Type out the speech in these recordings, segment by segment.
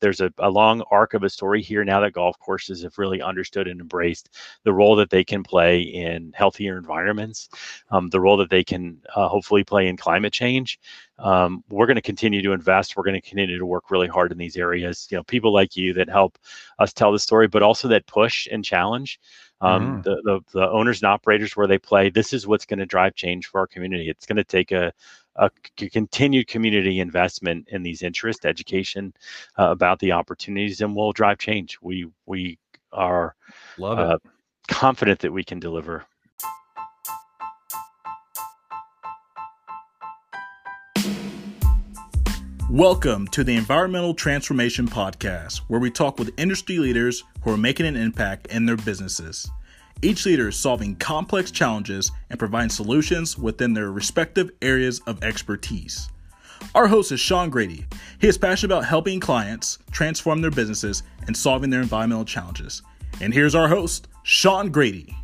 there's a, a long arc of a story here now that golf courses have really understood and embraced the role that they can play in healthier environments, um, the role that they can uh, hopefully play in climate change. Um, we're going to continue to invest. We're going to continue to work really hard in these areas. You know, people like you that help us tell the story, but also that push and challenge um, mm. the, the, the owners and operators where they play. This is what's going to drive change for our community. It's going to take a, a c- continued community investment in these interests, education uh, about the opportunities, and will drive change. We we are Love uh, confident that we can deliver. Welcome to the Environmental Transformation Podcast, where we talk with industry leaders who are making an impact in their businesses. Each leader is solving complex challenges and providing solutions within their respective areas of expertise. Our host is Sean Grady. He is passionate about helping clients transform their businesses and solving their environmental challenges. And here's our host, Sean Grady.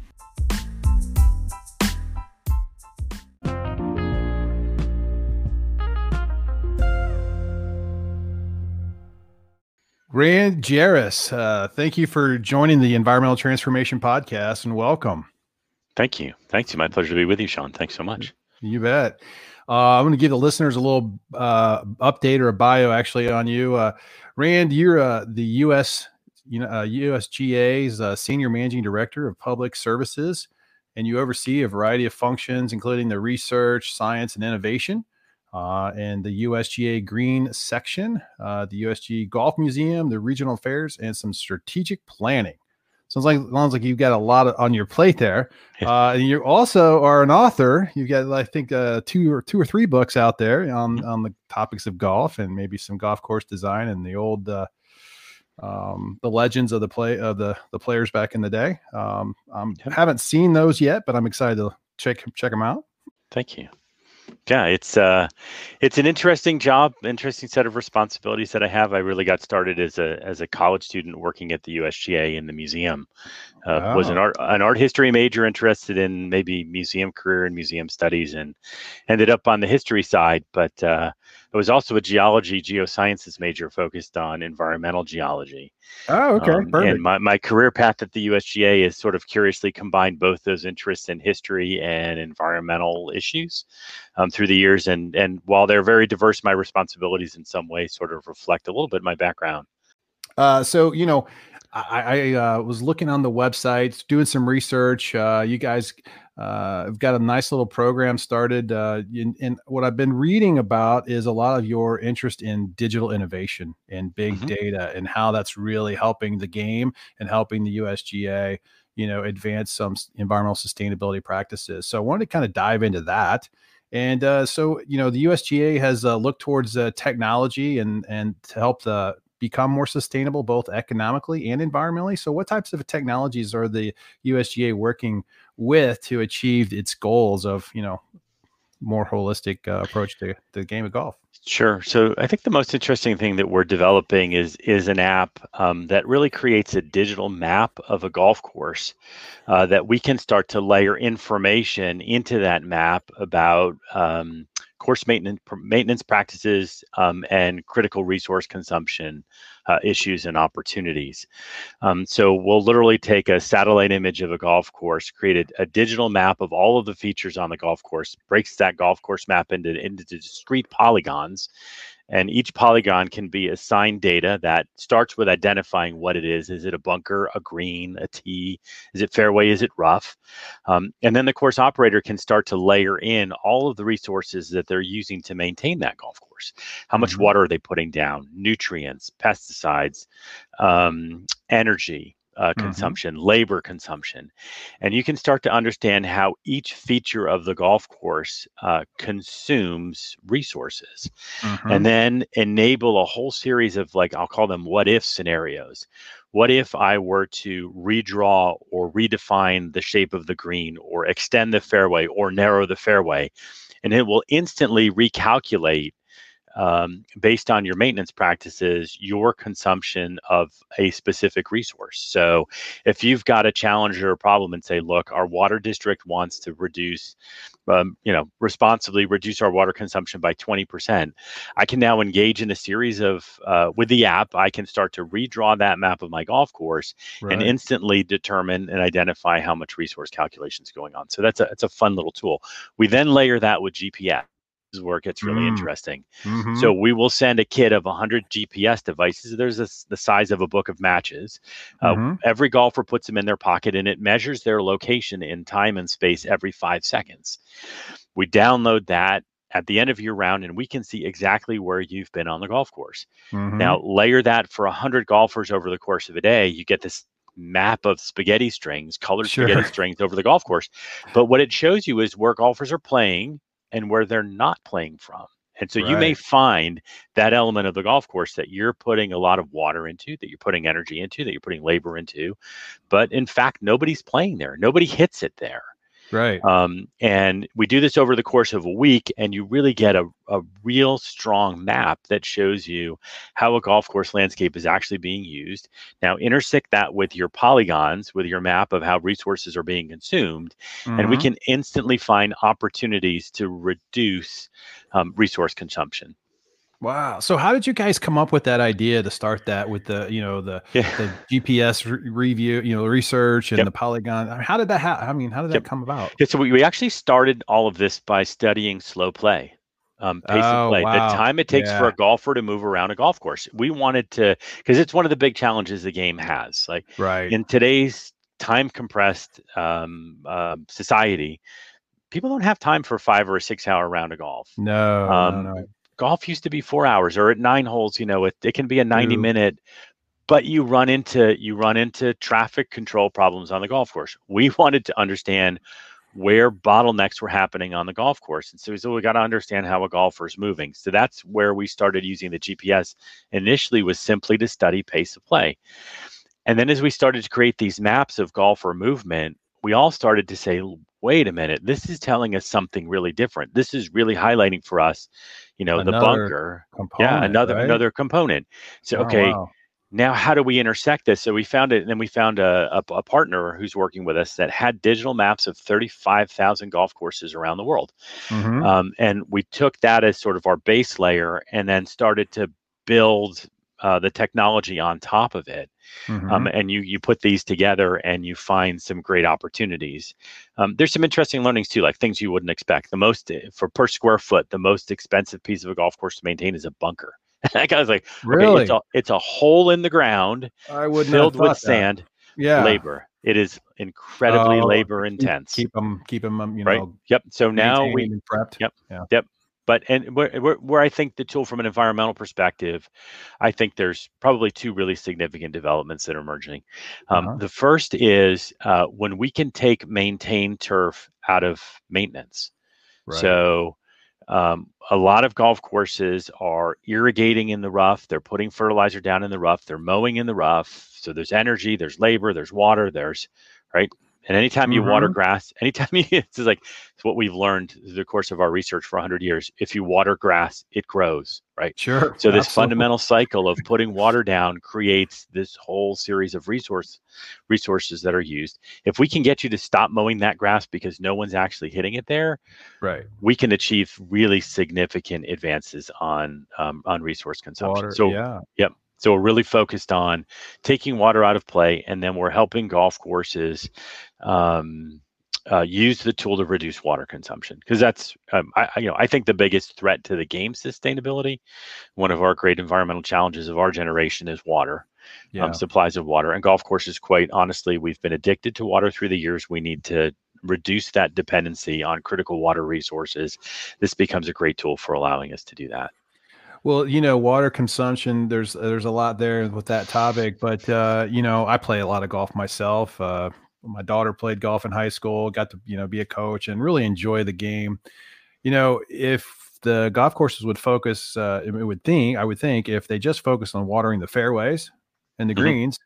Rand Jerris, uh, thank you for joining the Environmental Transformation Podcast and welcome. Thank you. Thanks. My pleasure to be with you, Sean. Thanks so much. You bet. Uh, I'm going to give the listeners a little uh, update or a bio actually on you. Uh, Rand, you're uh, the U.S. You know, USGA's uh, Senior Managing Director of Public Services, and you oversee a variety of functions, including the research, science, and innovation uh, and the USGA Green section, uh, the USG Golf Museum, the regional affairs, and some strategic planning. Sounds like sounds like you've got a lot of, on your plate there. Uh, and you also are an author. You've got, I think, uh, two or two or three books out there on mm-hmm. on the topics of golf and maybe some golf course design and the old uh, um, the legends of the play of the the players back in the day. Um, I haven't seen those yet, but I'm excited to check check them out. Thank you yeah, it's uh, it's an interesting job, interesting set of responsibilities that I have. I really got started as a as a college student working at the USGA in the museum. Uh, wow. Was an art an art history major, interested in maybe museum career and museum studies, and ended up on the history side. But uh, I was also a geology, geosciences major focused on environmental geology. Oh, okay. Um, and my, my career path at the USGA is sort of curiously combined both those interests in history and environmental issues um, through the years. And, and while they're very diverse, my responsibilities in some way sort of reflect a little bit my background. Uh, so, you know, I, I uh, was looking on the website, doing some research. Uh, you guys uh, I've got a nice little program started. Uh, in, in, what I've been reading about is a lot of your interest in digital innovation and big mm-hmm. data and how that's really helping the game and helping the USGA, you know, advance some environmental sustainability practices. So I wanted to kind of dive into that. And uh, so, you know, the USGA has uh, looked towards uh, technology and and to help the become more sustainable both economically and environmentally. So, what types of technologies are the USGA working with to achieve its goals of you know more holistic uh, approach to, to the game of golf? Sure. So I think the most interesting thing that we're developing is is an app um, that really creates a digital map of a golf course uh, that we can start to layer information into that map about um, course maintenance maintenance practices um, and critical resource consumption uh, issues and opportunities. Um, so we'll literally take a satellite image of a golf course, create a, a, digital map of all of the features on the golf course, breaks that golf course map into into discrete polygons, and each polygon can be assigned data that starts with identifying what it is. Is it a bunker, a green, a tee? Is it fairway? Is it rough? Um, and then the course operator can start to layer in all of the resources that they're using to maintain that golf course. How much mm-hmm. water are they putting down? Nutrients, pesticides, um, energy, uh, mm-hmm. consumption, mm-hmm. labor consumption. And you can start to understand how each feature of the golf course uh, consumes resources mm-hmm. and then enable a whole series of, like, I'll call them what if scenarios. What if I were to redraw or redefine the shape of the green or extend the fairway or narrow the fairway? And it will instantly recalculate um, based on your maintenance practices your consumption of a specific resource. So if you've got a challenge or a problem and say, look, our water district wants to reduce, um, you know, responsibly reduce our water consumption by 20%, I can now engage in a series of, uh, with the app, I can start to redraw that map of my golf course right. and instantly determine and identify how much resource calculation is going on. So that's a, it's a fun little tool. We then layer that with GPS is where it gets really mm. interesting. Mm-hmm. So we will send a kit of 100 GPS devices. There's a, the size of a book of matches. Uh, mm-hmm. Every golfer puts them in their pocket, and it measures their location in time and space every five seconds. We download that at the end of your round, and we can see exactly where you've been on the golf course. Mm-hmm. Now, layer that for 100 golfers over the course of a day, you get this map of spaghetti strings, colored sure. spaghetti strings over the golf course. But what it shows you is where golfers are playing and where they're not playing from. And so right. you may find that element of the golf course that you're putting a lot of water into, that you're putting energy into, that you're putting labor into. But in fact, nobody's playing there. Nobody hits it there. Right. Um, and we do this over the course of a week, and you really get a, a real strong map that shows you how a golf course landscape is actually being used. Now, intersect that with your polygons, with your map of how resources are being consumed, mm-hmm. and we mm-hmm. can instantly find opportunities to reduce um, resource consumption. Wow. So how did you guys come up with that idea to start that with the, you know, the, yeah. the GPS re- review, you know, research and yep. the polygon? I mean, how did that happen? I mean, how did that yep. come about? Yeah, so we, we actually started all of this by studying slow play. Um, pace oh, of play, wow. the time it takes yeah. for a golfer to move around a golf course. We wanted to, because it's one of the big challenges the game has. Like, right in today's time compressed um, uh, society, people don't have time for five or a six hour round of golf. No, um, no, no golf used to be four hours or at nine holes you know it, it can be a 90 Ooh. minute but you run into you run into traffic control problems on the golf course we wanted to understand where bottlenecks were happening on the golf course and so, so we got to understand how a golfer is moving so that's where we started using the gps initially was simply to study pace of play and then as we started to create these maps of golfer movement we all started to say wait a minute, this is telling us something really different. This is really highlighting for us, you know, another the bunker. Yeah, another right? another component. So oh, okay. Wow. Now, how do we intersect this? So we found it, and then we found a, a, a partner who's working with us that had digital maps of 35,000 golf courses around the world. Mm-hmm. Um, and we took that as sort of our base layer and then started to build uh, the technology on top of it. Um, mm-hmm. Um, and you you put these together and you find some great opportunities. Um, there's some interesting learnings too, like things you wouldn't expect. The most eh, for per square foot, the most expensive piece of a golf course to maintain is a bunker. that guy's like, really? Okay, it's, a, it's a hole in the ground I would filled with that. sand. Yeah, labor. It is incredibly oh, labor intense. Keep them, keep them, um, you know. Right. Yep. So now we prepped. Yep. Yeah. Yep but and where, where, where I think the tool from an environmental perspective, I think there's probably two really significant developments that are emerging. Um, uh-huh. The first is uh, when we can take maintained turf out of maintenance. Right. So um, a lot of golf courses are irrigating in the rough. They're putting fertilizer down in the rough. They're mowing in the rough. So there's energy, there's labor, there's water, there's right and anytime you mm-hmm. water grass, anytime you, it's like it's what we've learned through the course of our research for 100 years. If you water grass, it grows, right? Sure. So this absolutely. fundamental cycle of putting water down creates this whole series of resource resources that are used. If we can get you to stop mowing that grass because no one's actually hitting it there, right? We can achieve really significant advances on um, on resource consumption. Water, so, yeah. yep. So we're really focused on taking water out of play, and then we're helping golf courses um, uh, use the tool to reduce water consumption because that's um, I, you know I think the biggest threat to the game sustainability. One of our great environmental challenges of our generation is water. Um, yeah. Um, supplies of water and golf courses quite honestly we've been addicted to water through the years we need to reduce that dependency on critical water resources this becomes a great tool for allowing us to do that well, you know, water consumption. There's there's a lot there with that topic, but uh, you know, I play a lot of golf myself. Uh, my daughter played golf in high school, got to you know be a coach and really enjoy the game. You know, if the golf courses would focus, uh, it would think I would think if they just focus on watering the fairways and the mm-hmm. greens,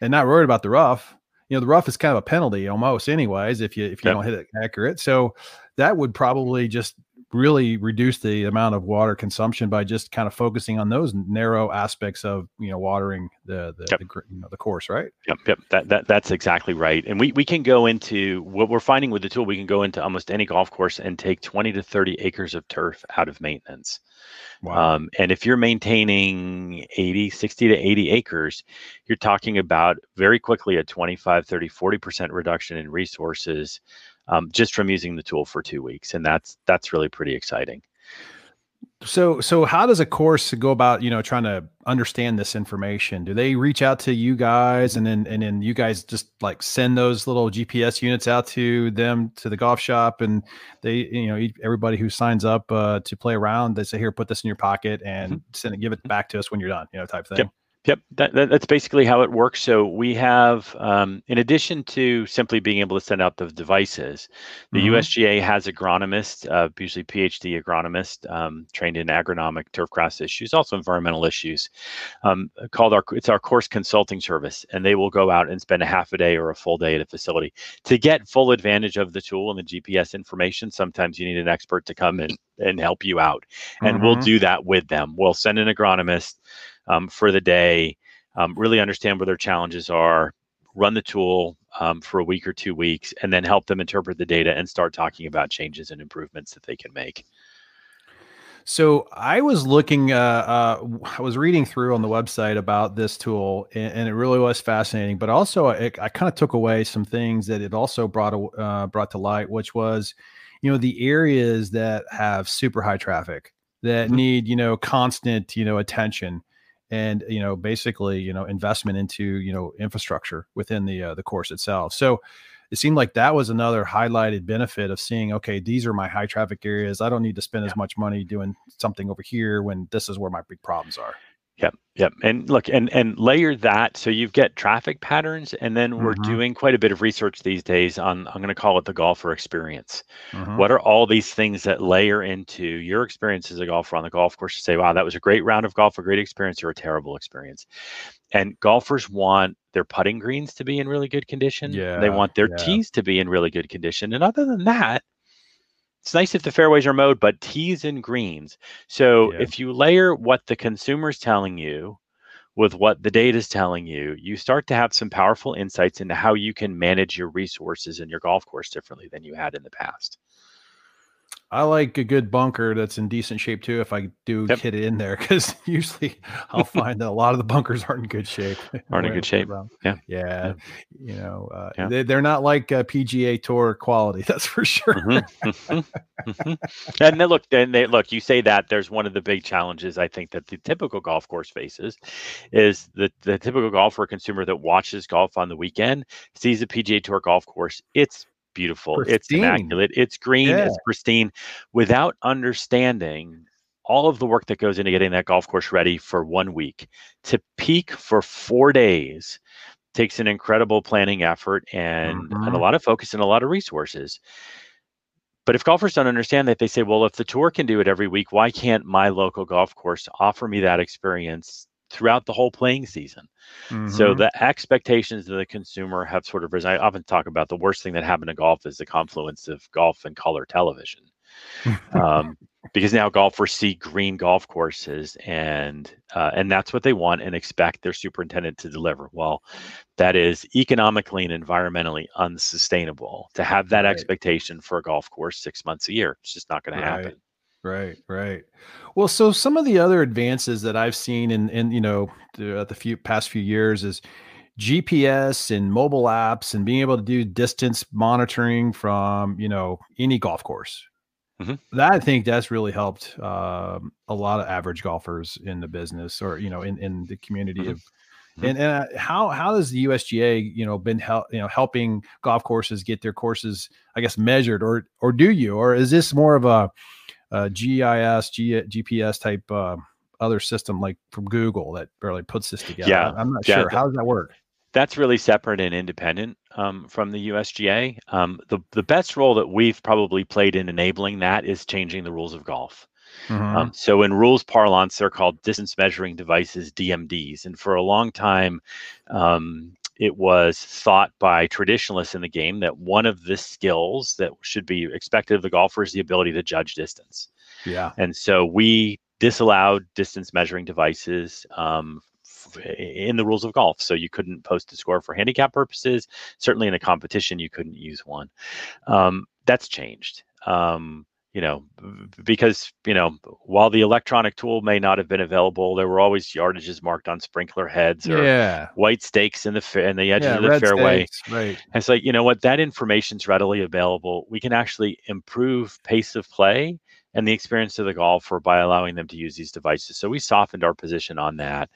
and not worried about the rough. You know, the rough is kind of a penalty almost, anyways, if you if you yep. don't hit it accurate. So that would probably just really reduce the amount of water consumption by just kind of focusing on those narrow aspects of you know watering the the, Yep. the you know the course, right? Yep, yep. That, that that's exactly right. And we, we can go into what we're finding with the tool. We can go into almost any golf course and take 20 to 30 acres of turf out of maintenance. Um, and if you're maintaining 80, 60 to 80 acres, you're talking about very quickly a 25, 30, 40% reduction in resources um, just from using the tool for two weeks. And that's that's really pretty exciting. So, so how does a course go about, you know, trying to understand this information? Do they reach out to you guys, and then and then you guys just like send those little GPS units out to them to the golf shop, and they, you know, everybody who signs up uh, to play around, they say, "Here, put this in your pocket and send it, give it back to us when you're done," you know, type thing. Yep. Yep, that, that, that's basically how it works. So we have, um, in addition to simply being able to send out the devices, the Mhm. USGA has agronomists, uh, usually PhD agronomist, um, trained in agronomic turfgrass issues, also environmental issues, um, called our it's our course consulting service, and they will go out and spend a half a day or a full day at a facility to get full advantage of the tool and the GPS information. Sometimes you need an expert to come in and help you out, and we'll Mhm. do that with them. We'll send an agronomist um, for the day, um, really understand where their challenges are, run the tool um, for a week or two weeks, and then help them interpret the data and start talking about changes and improvements that they can make. So I was looking, uh, uh, I was reading through on the website about this tool, and, and it really was fascinating. But also, I, I kind of took away some things that it also brought uh, brought to light, which was, you know, the areas that have super high traffic that Mhm. need, you know, constant, you know, attention, and you know, basically, you know, investment into you know infrastructure within the uh, the course itself. So it seemed like that was another highlighted benefit of seeing okay these are my high traffic areas. I don't need to spend as much money doing something over here when this is where my big problems are Yep, yep. And look, and and layer that so you've got traffic patterns, and then we're Mhm. doing quite a bit of research these days on I'm going to call it the golfer experience. Mhm. What are all these things that layer into your experience as a golfer on the golf course to say, wow, that was a great round of golf, a great experience, or a terrible experience? And golfers want their putting greens to be in really good condition. Yeah, They want their yeah. tees to be in really good condition. And other than that, it's nice if the fairways are mowed, but tees and greens. So Yeah. if you layer what the consumer's telling you with what the data is telling you, you start to have some powerful insights into how you can manage your resources and your golf course differently than you had in the past. I like a good bunker that's in decent shape too if i do Yep. hit it in there because usually i'll find that a lot of the bunkers aren't in good shape Aren't in good shape. Yeah. yeah you know uh, Yeah. They, they're not like uh, pga tour quality that's for sure Mhm, mhm, mhm. And then look, then they look. You say that there's one of the big challenges I think that the typical golf course faces is the the typical golfer consumer that watches golf on the weekend sees a PGA Tour golf course. It's beautiful. It's immaculate. It's green. Yeah. It's pristine. Without understanding all of the work that goes into getting that golf course ready for one week to peak for four days takes an incredible planning effort and, and a Mhm. lot of focus and a lot of resources. But if golfers don't understand that, they say, well, if the tour can do it every week, why can't my local golf course offer me that experience throughout the whole playing season? So Mhm. the expectations of the consumer have sort of risen. I often talk about the worst thing that happened to golf is the confluence of golf and color television. um, because now golfers see green golf courses and uh, and that's what they want and expect their superintendent to deliver. Well, that is economically and environmentally unsustainable to have that Right. expectation for a golf course six months a year. It's just not going Right. to happen. Right, right. Well, so some of the other advances that I've seen in, in you know, the, the few past few years is GPS and mobile apps and being able to do distance monitoring from you know any golf course. Mhm. That I think that's really helped um, a lot of average golfers in the business or you know in in the community Mhm. of. Mhm. And, and uh, how how has the USGA you know been help you know helping golf courses get their courses I guess measured or or do you or is this more of a uh, GIS, G, GPS type uh, other system like from Google that barely puts this together. Yeah, I'm not yeah, sure. How does that work? That's really separate and independent um, from the USGA. Um, the the best role that we've probably played in enabling that is changing the rules of golf. Mhm. Um, so in rules parlance, they're called distance measuring devices (DMDs), and for a long time, um, it was thought by traditionalists in the game that one of the skills that should be expected of the golfer is the ability to judge distance. Yeah. And so we disallowed distance measuring devices um, in the rules of golf. So you couldn't post a score for handicap purposes. Certainly in a competition, you couldn't use one. Um, that's changed. Um, you know, because you know, while the electronic tool may not have been available, there were always yardages marked on sprinkler heads or yeah. white stakes in the in the edges Yeah, of the fairway. stakes, right. And it's like, you know what, that information's readily available. We can actually improve pace of play and the experience of the golfer by allowing them to use these devices. So we softened our position on that.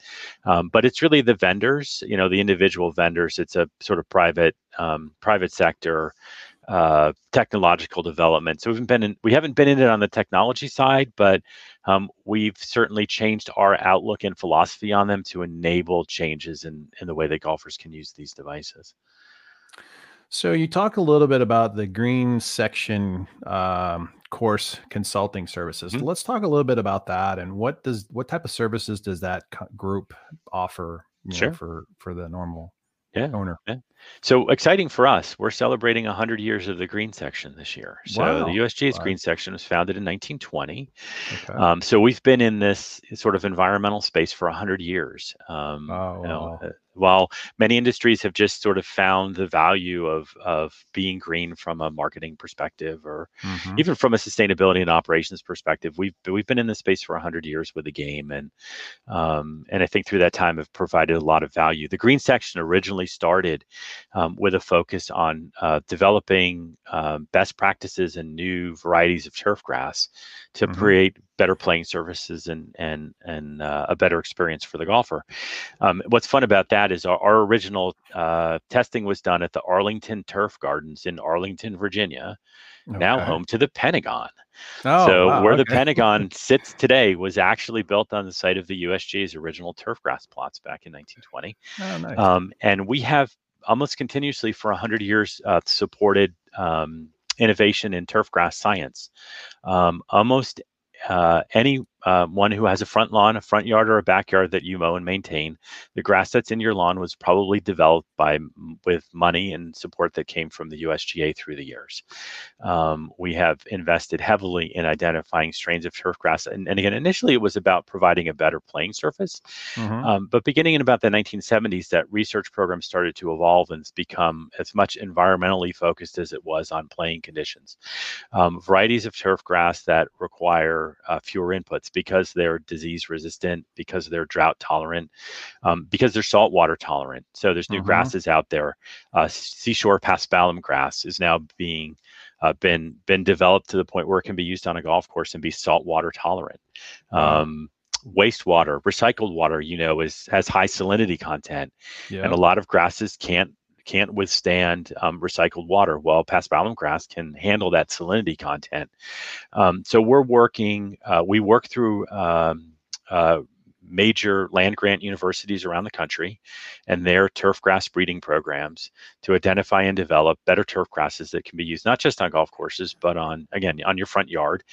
Um, but it's really the vendors, you know, the individual vendors. It's a sort of private um, private sector uh, technological development. So we haven't been in, we haven't been in it on the technology side, but um, we've certainly changed our outlook and philosophy on them to enable changes in in the way that golfers can use these devices. So you talk a little bit about the green section um, course consulting services. Mhm. Let's talk a little bit about that and what does what type of services does that co- group offer know, for for the normal Yeah. owner? So exciting for us. We're celebrating 100 years of the green section this year. So Wow. the USGA's Wow. green section was founded in 1920. Okay. Um, so we've been in this sort of environmental space for 100 years. Um, Oh, you know, wow. uh, while many industries have just sort of found the value of of being green from a marketing perspective or Mhm. even from a sustainability and operations perspective, we've we've been in this space for 100 years with the game, and um, and I think through that time have provided a lot of value. The green section originally started um, with a focus on uh, developing um, best practices and new varieties of turf grass to Mhm. create better playing surfaces and and and uh, a better experience for the golfer. Um, what's fun about that is our, our original uh, testing was done at the Arlington Turf Gardens in Arlington, Virginia, now home to the Pentagon. Oh, so wow, where the. Pentagon sits today was actually built on the site of the USGA's original turf grass plots back in 1920. Oh, nice. Um, and we have almost continuously for 100 years uh, supported um, innovation in turf grass science. Um, almost uh, any uh, one who has a front lawn, a front yard, or a backyard that you mow and maintain, the grass that's in your lawn was probably developed by with money and support that came from the USGA through the years. Um, we have invested heavily in identifying strains of turf grass, and, and again, initially it was about providing a better playing surface. Mhm. Um, but beginning in about the 1970s, that research program started to evolve and become as much environmentally focused as it was on playing conditions. Um, varieties of turf grass that require uh, fewer inputs because they're disease resistant, because they're drought tolerant, um, because they're saltwater tolerant. So there's new Mhm. grasses out there. Uh, seashore paspalum grass is now being uh, been been developed to the point where it can be used on a golf course and be saltwater tolerant. Um, wastewater, recycled water, you know, is has high salinity content, and a lot of grasses can't can't withstand um, recycled water. Well, past paspalum grass can handle that salinity content. Um, so we're working. Uh, we work through. Um, uh, major land grant universities around the country and their turf grass breeding programs to identify and develop better turf grasses that can be used not just on golf courses but on again on your front yard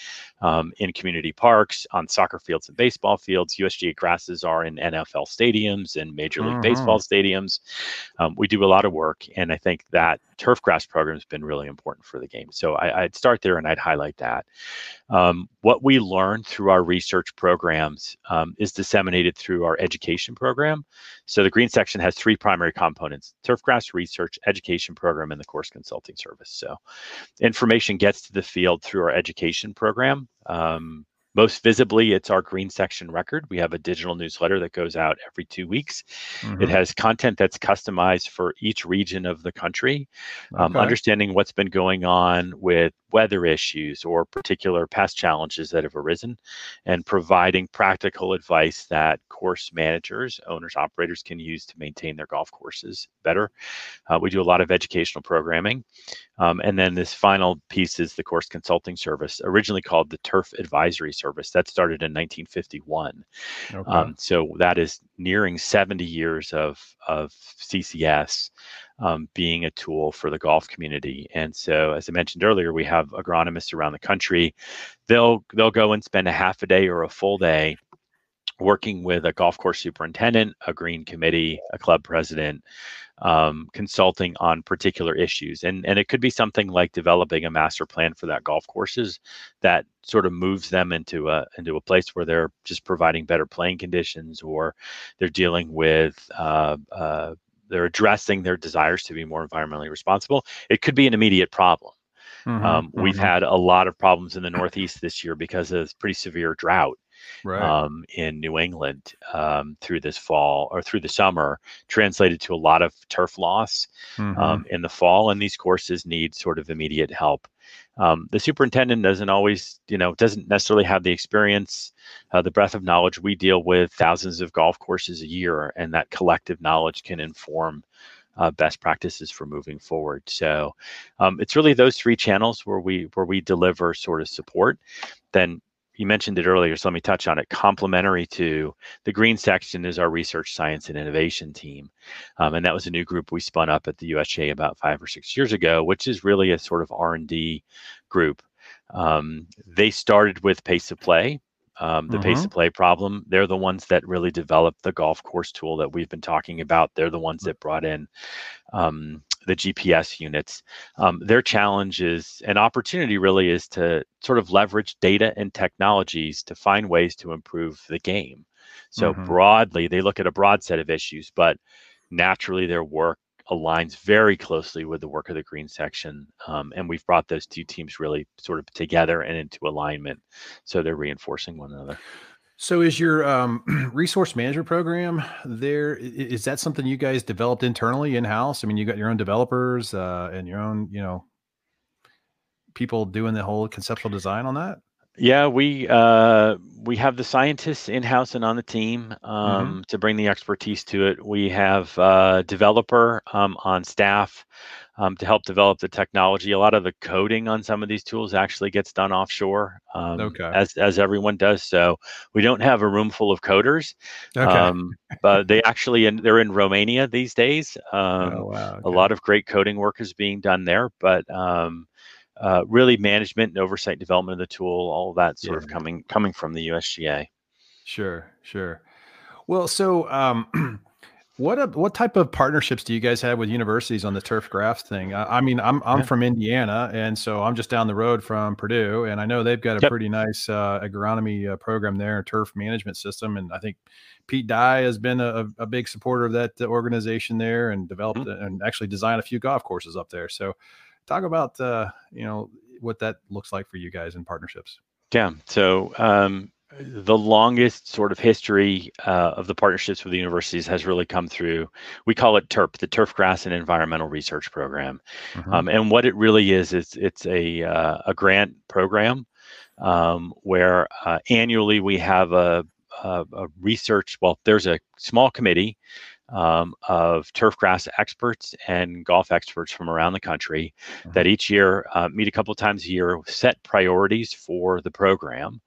um, in community parks on soccer fields and baseball fields. Usga grasses are in nfl stadiums and major league Mhm. baseball stadiums. Um, we do a lot of work and i think that turf grass program has been really important for the game. So I, i'd start there and i'd highlight that. Um, what we learn through our research programs um, is disseminated through our education program. So the green section has three primary components: turfgrass research, education program, and the course consulting service. So information gets to the field through our education program. Um, most visibly, it's our green section record. We have a digital newsletter that goes out every two weeks. It Mhm. has content that's customized for each region of the country um, Okay. understanding what's been going on with weather issues or particular past challenges that have arisen, and providing practical advice that course managers, owners, operators can use to maintain their golf courses better. Uh, we do a lot of educational programming. Um, and then this final piece is the course consulting service, originally called the Turf Advisory Service. That started in 1951. Okay. Um, so that is nearing 70 years of, of CCS um, being a tool for the golf community. And so, as I mentioned earlier, we have agronomists around the country. They'll they'll go and spend a half a day or a full day working with a golf course superintendent, a green committee, a club president, um, consulting on particular issues. And, and it could be something like developing a master plan for that golf courses that sort of moves them into a into a place where they're just providing better playing conditions or they're dealing with uh, uh, they're addressing their desires to be more environmentally responsible. It could be an immediate problem. Mm-hmm, um, mm-hmm. We've had a lot of problems in the Northeast this year because of pretty severe drought right. um, in New England um, through this fall or through the summer, translated to a lot of turf loss mm-hmm. um, in the fall. And these courses need sort of immediate help. Um, the superintendent doesn't always, you know, doesn't necessarily have the experience, uh, the breadth of knowledge. We deal with thousands of golf courses a year, and that collective knowledge can inform uh, best practices for moving forward. So um, it's really those three channels where we where we deliver sort of support. Then you mentioned it earlier, so let me touch on it. Complementary to the green section is our research, science, and innovation team, um, and that was a new group we spun up at the USGA about five or six years ago, which is really a sort of R and D group. Um, they started with pace of play, um, the mm-hmm. pace of play problem. They're the ones that really developed the golf course tool that we've been talking about. They're the ones that brought in um, the GPS units. Um, their challenge is an opportunity really is to sort of leverage data and technologies to find ways to improve the game. So mm-hmm. broadly, they look at a broad set of issues, but naturally their work aligns very closely with the work of the green section. Um, and we've brought those two teams really sort of together and into alignment. So they're reinforcing one another. So is your um, resource management program there? Is that something you guys developed internally in house? I mean, you got your own developers uh, and your own, you know, people doing the whole conceptual design on that. Yeah, we uh, we have the scientists in house and on the team mm-hmm. um, mm-hmm. to bring the expertise to it. We have a uh, developer um, on staff um, to help develop the technology. A lot of the coding on some of these tools actually gets done offshore, um, okay. as as everyone does. So we don't have a room full of coders, okay. um, but they actually in, they're in Romania these days. Um, oh, wow. okay. A lot of great coding work is being done there, but um, uh, really management and oversight development of the tool, all of that sort yeah. of coming coming from the USGA. Sure, sure. Well, so um, What a, what type of partnerships do you guys have with universities on the turf grass thing? I, I mean, I'm I'm yeah. from Indiana, and so I'm just down the road from Purdue, and I know they've got a yep. pretty nice uh, agronomy uh, program there, turf management system, and I think Pete Dye has been a, a big supporter of that organization there, and developed mm-hmm. and actually designed a few golf courses up there. So, talk about uh, you know what that looks like for you guys in partnerships. Yeah. So um, the longest sort of history uh, of the partnerships with the universities has really come through we call it TERP the turf grass and environmental research program mm-hmm. um, and what it really is is it's a, uh, a grant program um, where uh, annually we have a, a, a, research well there's a small committee um, of turf grass experts and golf experts from around the country mm-hmm. that each year uh, meet a couple times a year, set priorities for the program.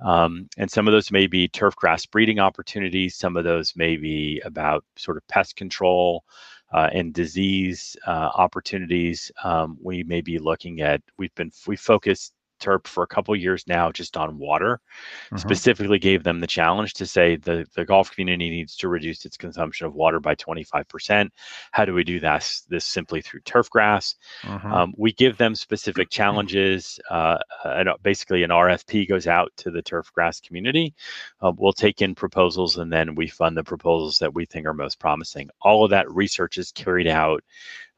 Um, and some of those may be turf grass breeding opportunities, some of those may be about sort of pest control. Uh, and disease uh, opportunities. Um, we may be looking at. We've been we focused TERP for a couple years now just on water. Mm-hmm. Specifically, gave them the challenge to say the, the golf community needs to reduce its consumption of water by 25%. How do we do that? This simply through turf grass. Mm-hmm. Um, we give them specific challenges. Uh, and basically, an RFP goes out to the turf grass community. Uh, we'll take in proposals and then we fund the proposals that we think are most promising. All of that research is carried out.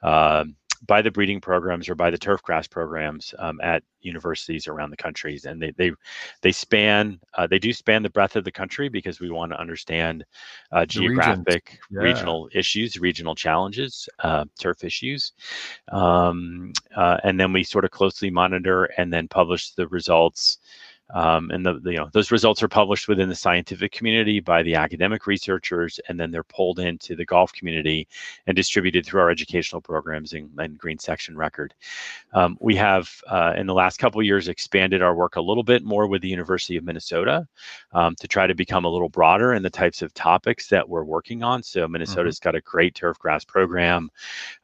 Um, by the breeding programs or by the turf grass programs um, at universities around the countries and they they they span uh, they do span the breadth of the country because we want to understand uh, geographic yeah. regional issues regional challenges uh, turf issues um, uh, and then we sort of closely monitor and then publish the results um, and the, the, you know those results are published within the scientific community by the academic researchers, and then they're pulled into the golf community and distributed through our educational programs and, and Green Section Record. Um, we have uh, in the last couple years expanded our work a little bit more with the University of Minnesota um, to try to become a little broader in the types of topics that we're working on. So Minnesota's mm-hmm. got a great turf grass program,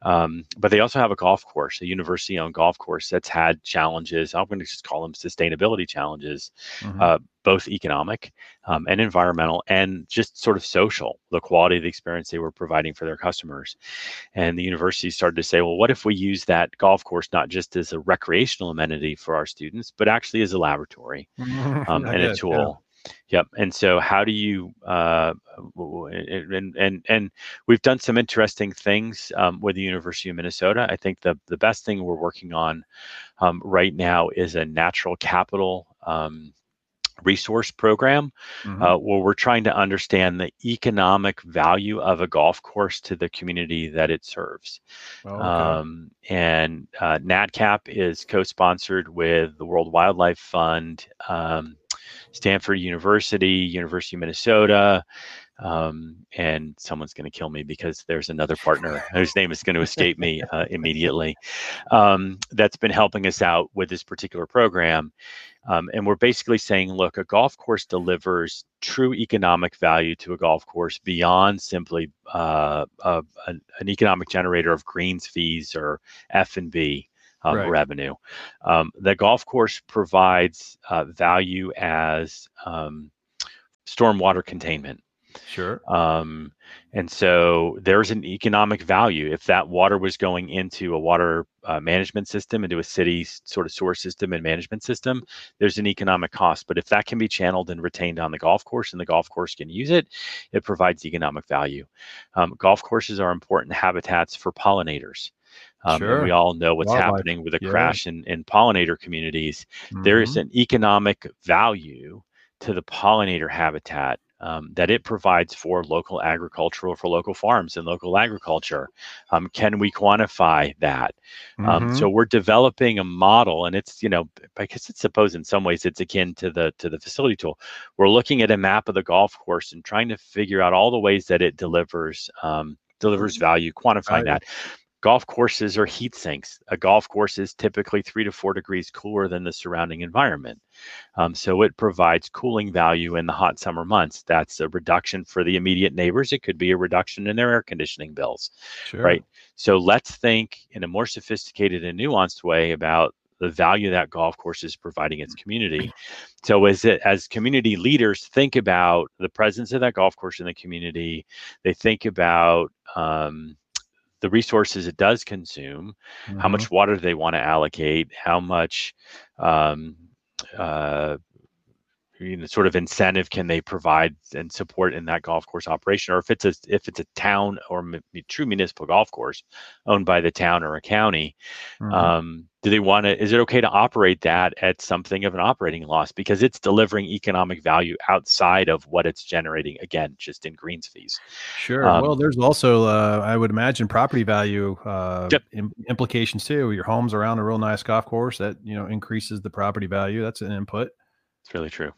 um, but they also have a golf course, a university-owned golf course that's had challenges. I'm going to just call them sustainability challenges mm-hmm. uh, both economic um, and environmental and just sort of social, the quality of the experience they were providing for their customers. And the university started to say, well, what if we use that golf course not just as a recreational amenity for our students, but actually as a laboratory um, and a tool? Yep. And so, how do you uh, and and and we've done some interesting things um, with the University of Minnesota. I think the the best thing we're working on um, right now is a natural capital um, resource program mm-hmm. uh, where we're trying to understand the economic value of a golf course to the community that it serves. Oh, okay. um, and uh, NatCap is co-sponsored with the World Wildlife Fund. Um, Stanford University, University of Minnesota, um, and someone's going to kill me because there's another partner whose name is going to escape me uh, immediately um, that's been helping us out with this particular program. Um, and we're basically saying, look, a golf course delivers true economic value to a golf course beyond simply uh, a, an economic generator of greens fees or F and B um, right. revenue. Um, the golf course provides uh, value as um, stormwater containment. Sure. Um, and so there's an economic value. If that water was going into a water uh, management system, into a city's sort of sewer system and management system, there's an economic cost. But if that can be channeled and retained on the golf course and the golf course can use it, it provides economic value. Um, golf courses are important habitats for pollinators. Um, sure. We all know what's Wildlife. happening with the yeah. crash in, in pollinator communities. Mm-hmm. There is mm-hmm. an economic value to the pollinator habitat um, that it provides for local agricultural, for local farms and local agriculture. Um, can we quantify that? Um, mm-hmm. so we're developing a model, and it's you know, I guess it's suppose in some ways it's akin to the to the facility tool. We're looking at a map of the golf course and trying to figure out all the ways that it delivers um, delivers value, quantifying that. Golf courses are heat sinks. A golf course is typically three to four degrees cooler than the surrounding environment. Um, so it provides cooling value in the hot summer months. That's a reduction for the immediate neighbors. It could be a reduction in their air conditioning bills, sure. right? So let's think in a more sophisticated and nuanced way about the value that golf course is providing its community. So as it as community leaders think about the presence of that golf course in the community, they think about um, the resources it does consume, mm-hmm. how much water they want to allocate, how much um, uh, you know, sort of incentive can they provide and support in that golf course operation, or if it's a if it's a town or m- true municipal golf course owned by the town or a county, mm-hmm. um, do they want to? Is it okay to operate that at something of an operating loss because it's delivering economic value outside of what it's generating? Again, just in greens fees. Sure. Um, well, there's also uh, I would imagine property value uh, yep. Im- implications too. Your home's around a real nice golf course that you know increases the property value. That's an input. It's really true.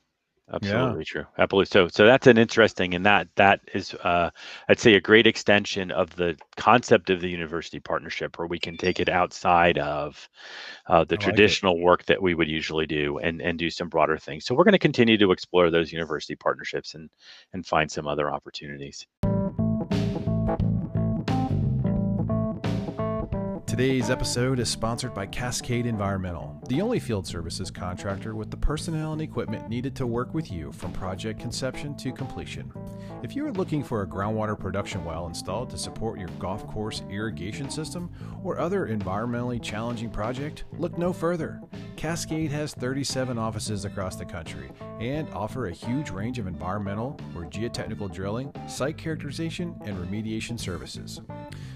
Absolutely yeah. true. Absolutely. So, so that's an interesting, and that that is, uh, I'd say, a great extension of the concept of the university partnership, where we can take it outside of uh, the I traditional like work that we would usually do, and and do some broader things. So, we're going to continue to explore those university partnerships and and find some other opportunities. Today's episode is sponsored by Cascade Environmental, the only field services contractor with the personnel and equipment needed to work with you from project conception to completion. If you are looking for a groundwater production well installed to support your golf course irrigation system or other environmentally challenging project, look no further. Cascade has 37 offices across the country and offer a huge range of environmental or geotechnical drilling, site characterization, and remediation services.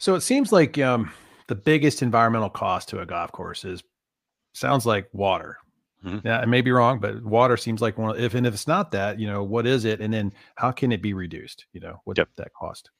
So it seems like um, the biggest environmental cost to a golf course is sounds like water. Mm-hmm. Yeah, I may be wrong, but water seems like one. Of, if and if it's not that, you know, what is it, and then how can it be reduced? You know, what yep. that cost?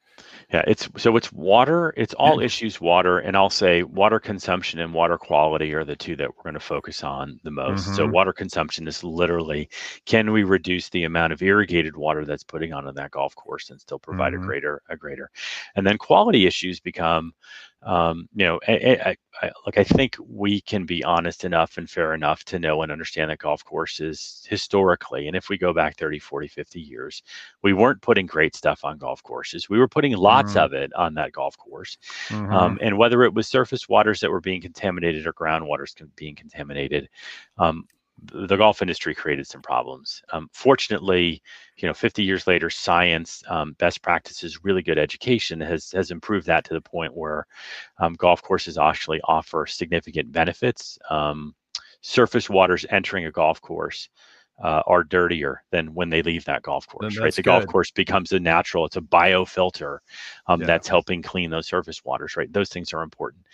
Yeah, it's so it's water. It's all issues water, and I'll say water consumption and water quality are the two that we're going to focus on the most. Mm-hmm. So water consumption is literally can we reduce the amount of irrigated water that's putting onto that golf course and still provide mm-hmm. a greater a greater, and then quality issues become um, you know, I, I, I, like I think we can be honest enough and fair enough to know and understand that golf courses historically, and if we go back 30, 40, 50 years, we weren't putting great stuff on golf courses. We were putting lots mm-hmm. of it on that golf course. Mm-hmm. Um, and whether it was surface waters that were being contaminated or groundwaters being contaminated, um, the golf industry created some problems. Um, fortunately, you know, 50 years later, science, um, best practices, really good education has has improved that to the point where um, golf courses actually offer significant benefits. Um, surface waters entering a golf course uh, are dirtier than when they leave that golf course. Right, the good. golf course becomes a natural. It's a biofilter um, yeah. that's helping clean those surface waters. Right, those things are important.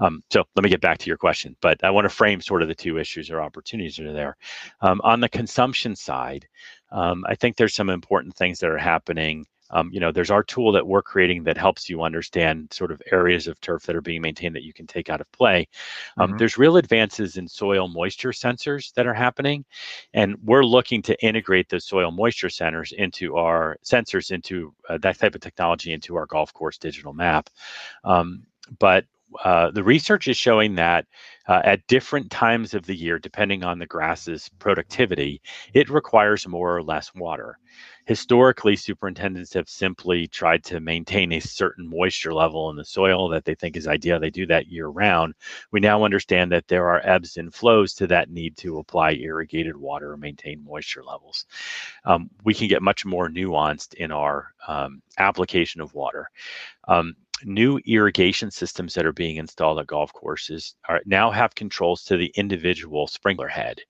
Um, so let me get back to your question, but I want to frame sort of the two issues or opportunities that are there. Um, on the consumption side, um, I think there's some important things that are happening um, you know, there's our tool that we're creating that helps you understand sort of areas of turf that are being maintained that you can take out of play. Um, mm-hmm. There's real advances in soil moisture sensors that are happening, and we're looking to integrate those soil moisture sensors into our sensors into uh, that type of technology into our golf course digital map. Um, but uh, the research is showing that uh, at different times of the year, depending on the grass's productivity, it requires more or less water historically superintendents have simply tried to maintain a certain moisture level in the soil that they think is ideal they do that year round we now understand that there are ebbs and flows to that need to apply irrigated water or maintain moisture levels um, we can get much more nuanced in our um, application of water um, new irrigation systems that are being installed at golf courses are now have controls to the individual sprinkler head.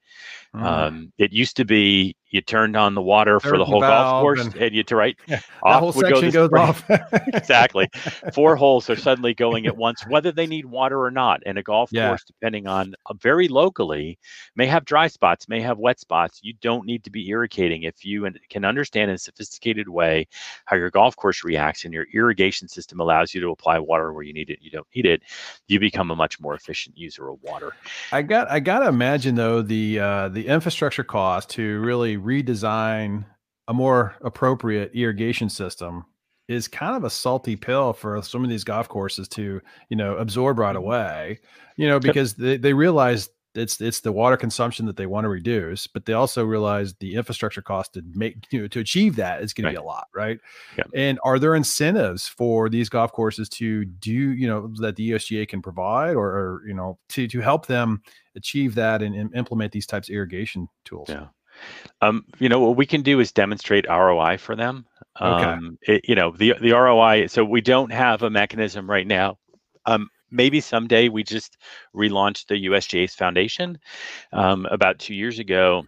Mm. Um, it used to be you turned on the water for the whole golf course and, and you to right? Yeah, off whole would section go goes off. Exactly. Four holes are suddenly going at once whether they need water or not and a golf yeah. course depending on uh, very locally may have dry spots may have wet spots. You don't need to be irrigating if you can understand in a sophisticated way how your golf course reacts and your irrigation system allows you to apply water where you need it you don't need it you become a much more efficient user of water. I got i gotta imagine though the uh the infrastructure cost to really redesign a more appropriate irrigation system is kind of a salty pill for some of these golf courses to you know absorb right mm-hmm. away you know because they, they realize it's it's the water consumption that they want to reduce but they also realize the infrastructure cost to make you know to achieve that is going right. to be a lot right yeah. and are there incentives for these golf courses to do you know that the USGA can provide or, or you know to to help them achieve that and, and implement these types of irrigation tools yeah um, you know, what we can do is demonstrate ROI for them. Okay. Um, it, you know, the the ROI. So we don't have a mechanism right now. Um, maybe someday we just relaunched the USGA's foundation um, about two years ago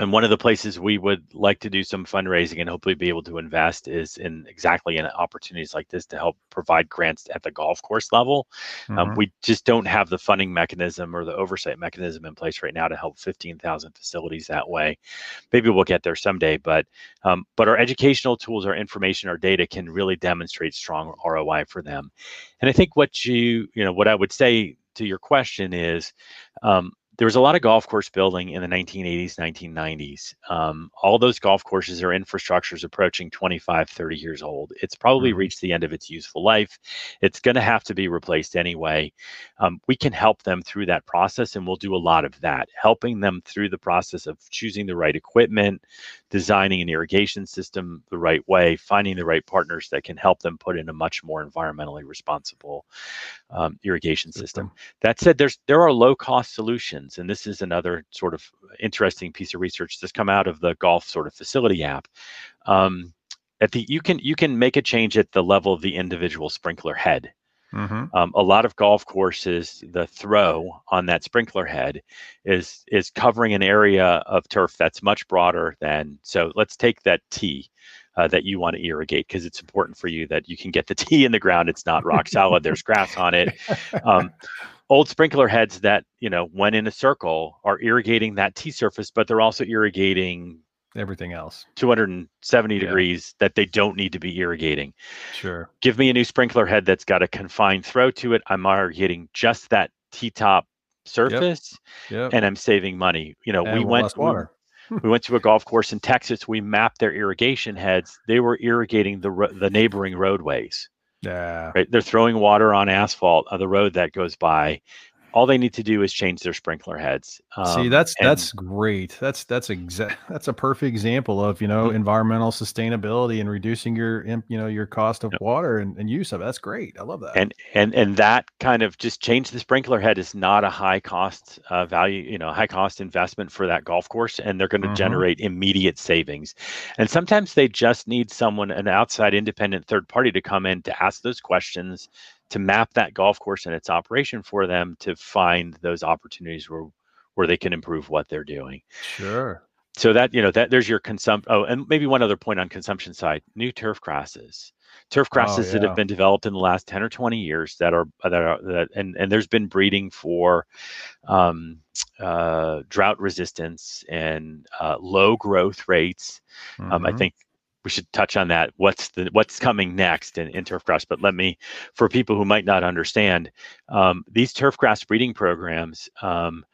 and one of the places we would like to do some fundraising and hopefully be able to invest is in exactly in opportunities like this to help provide grants at the golf course level. Um, mm-hmm. Um, we just don't have the funding mechanism or the oversight mechanism in place right now to help 15,000 facilities that way. Maybe we'll get there someday, but um, but our educational tools, our information, our data can really demonstrate strong ROI for them. And I think what you you know what I would say to your question is um, there was a lot of golf course building in the 1980s 1990s um, all those golf courses are infrastructures approaching 25 30 years old. It's probably mm-hmm. reached the end of its useful life. It's going to have to be replaced anyway. Um, we can help them through that process and we'll do a lot of that helping them through the process of choosing the right equipment designing an irrigation system the right way finding the right partners that can help them put in a much more environmentally responsible um, irrigation system. that said there's there are low cost solutions and this is another sort of interesting piece of research that's come out of the golf sort of facility app. Um, at the you can you can make a change at the level of the individual sprinkler head. Mm-hmm. Um, a lot of golf courses, the throw on that sprinkler head is is covering an area of turf that's much broader than. So let's take that tee uh, that you want to irrigate because it's important for you that you can get the tee in the ground. It's not rock solid. There's grass on it. Um, old sprinkler heads that you know when in a circle are irrigating that tee surface, but they're also irrigating everything else 270 Yeah. degrees that they don't need to be irrigating. sure Give me a new sprinkler head that's got a confined throw to it. I'm irrigating just that tee top surface, yep and I'm saving money. You know, And we went we- water we went to a golf course in Texas. We mapped their irrigation heads. They were irrigating the the neighboring roadways. Yeah Right, they're throwing water on asphalt on the road that goes by. All they need to do is change their sprinkler heads. See, Um, that's and- that's great. That's that's exact. That's a perfect example of you know Mhm. environmental sustainability and reducing your you know your cost of Yep. water and, and use of. it. That's great. I love that. and and and that kind of just change the sprinkler head is not a high cost uh, value you know high cost investment for that golf course and they're going to Mhm. generate immediate savings and sometimes they just need someone an outside independent third party to come in to ask those questions to map that golf course and its operation for them to find those opportunities where where they can improve what they're doing sure. so that you know that there's your consumption oh and maybe one other point on consumption side new turf grasses turf grasses that Oh, yeah. have been developed in the last 10 or 20 years that are that are that and and there's been breeding for um, uh, drought resistance and uh, low growth rates um, i Mhm. think we should touch on that what's the what's coming next in, in turf grass but let me for people who might not understand um, these turf grass breeding programs um,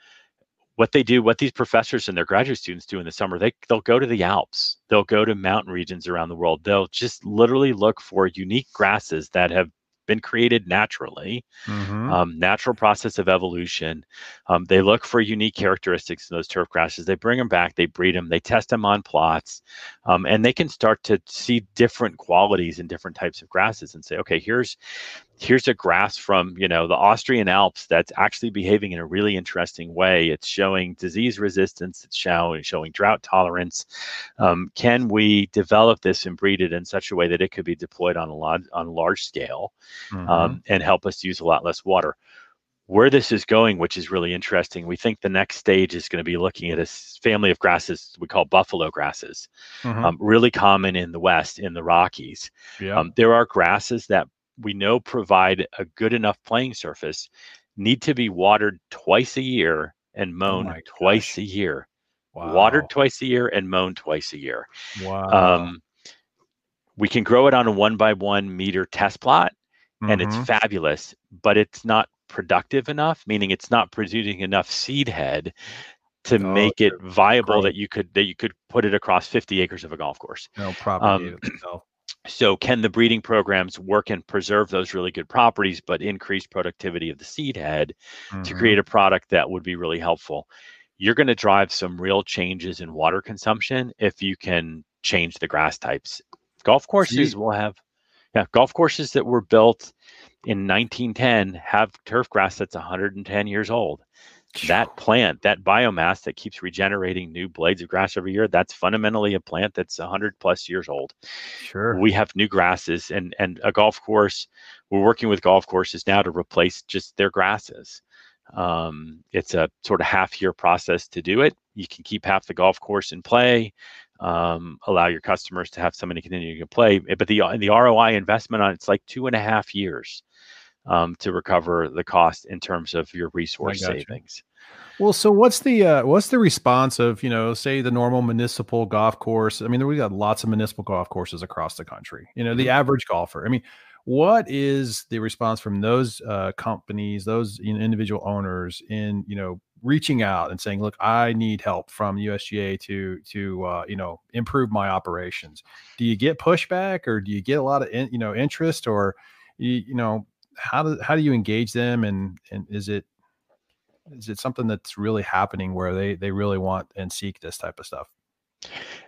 what they do what these professors and their graduate students do in the summer they they'll go to the alps they'll go to mountain regions around the world they'll just literally look for unique grasses that have been created naturally Mhm. um, natural process of evolution. Um, they look for unique characteristics in those turf grasses. They bring them back, they breed them, they test them on plots, um, and they can start to see different qualities in different types of grasses and say, okay, here's here's a grass from you know the Austrian Alps that's actually behaving in a really interesting way. It's showing disease resistance. It's showing showing drought tolerance. Um, can we develop this and breed it in such a way that it could be deployed on a lot on a large scale? Mhm. um, and help us use a lot less water. Where this is going, which is really interesting, we think the next stage is going to be looking at a family of grasses we call buffalo grasses, Mhm. um, really common in the West, in the Rockies. yeah. Um, there are grasses that we know provide a good enough playing surface, need to be watered twice a year and mown my twice gosh. a year. wow. Watered twice a year and mown twice a year. Wow. Um, we can grow it on a one by one meter test plot and it's Mhm. fabulous, but it's not productive enough, meaning it's not producing enough seed head to Oh, make it viable grow. that you could that you could put it across 50 acres of a golf course. no propagate um. So can the breeding programs work and preserve those really good properties but increase productivity of the seed head to Mhm. create a product that would be really helpful? You're going to drive some real changes in water consumption if you can change the grass types. Golf courses See- will have yeah, golf courses that were built in 1910 have turf grass that's 110 years old. That plant, that biomass that keeps regenerating new blades of grass every year, that's fundamentally a plant that's 100 plus years old. sure. We have new grasses and and a golf course. We're working with golf courses now to replace just their grasses. Um, it's a sort of half year process to do it. You can keep half the golf course in play, um, allow your customers to have somebody continue to play. But the the ROI investment on it's like two and a half years um, to recover the cost in terms of your resource savings. Well, so what's the uh, what's the response of you know say the normal municipal golf course? I mean, we got lots of municipal golf courses across the country. You know, the Mhm. average golfer. I mean, what is the response from those uh, companies, those you know, individual owners, in you know reaching out and saying, "Look, I need help from USGA to to uh, you know improve my operations." Do you get pushback, or do you get a lot of in, you know interest, or you, you know how do how do you engage them, and and is it is it something that's really happening where they they really want and seek this type of stuff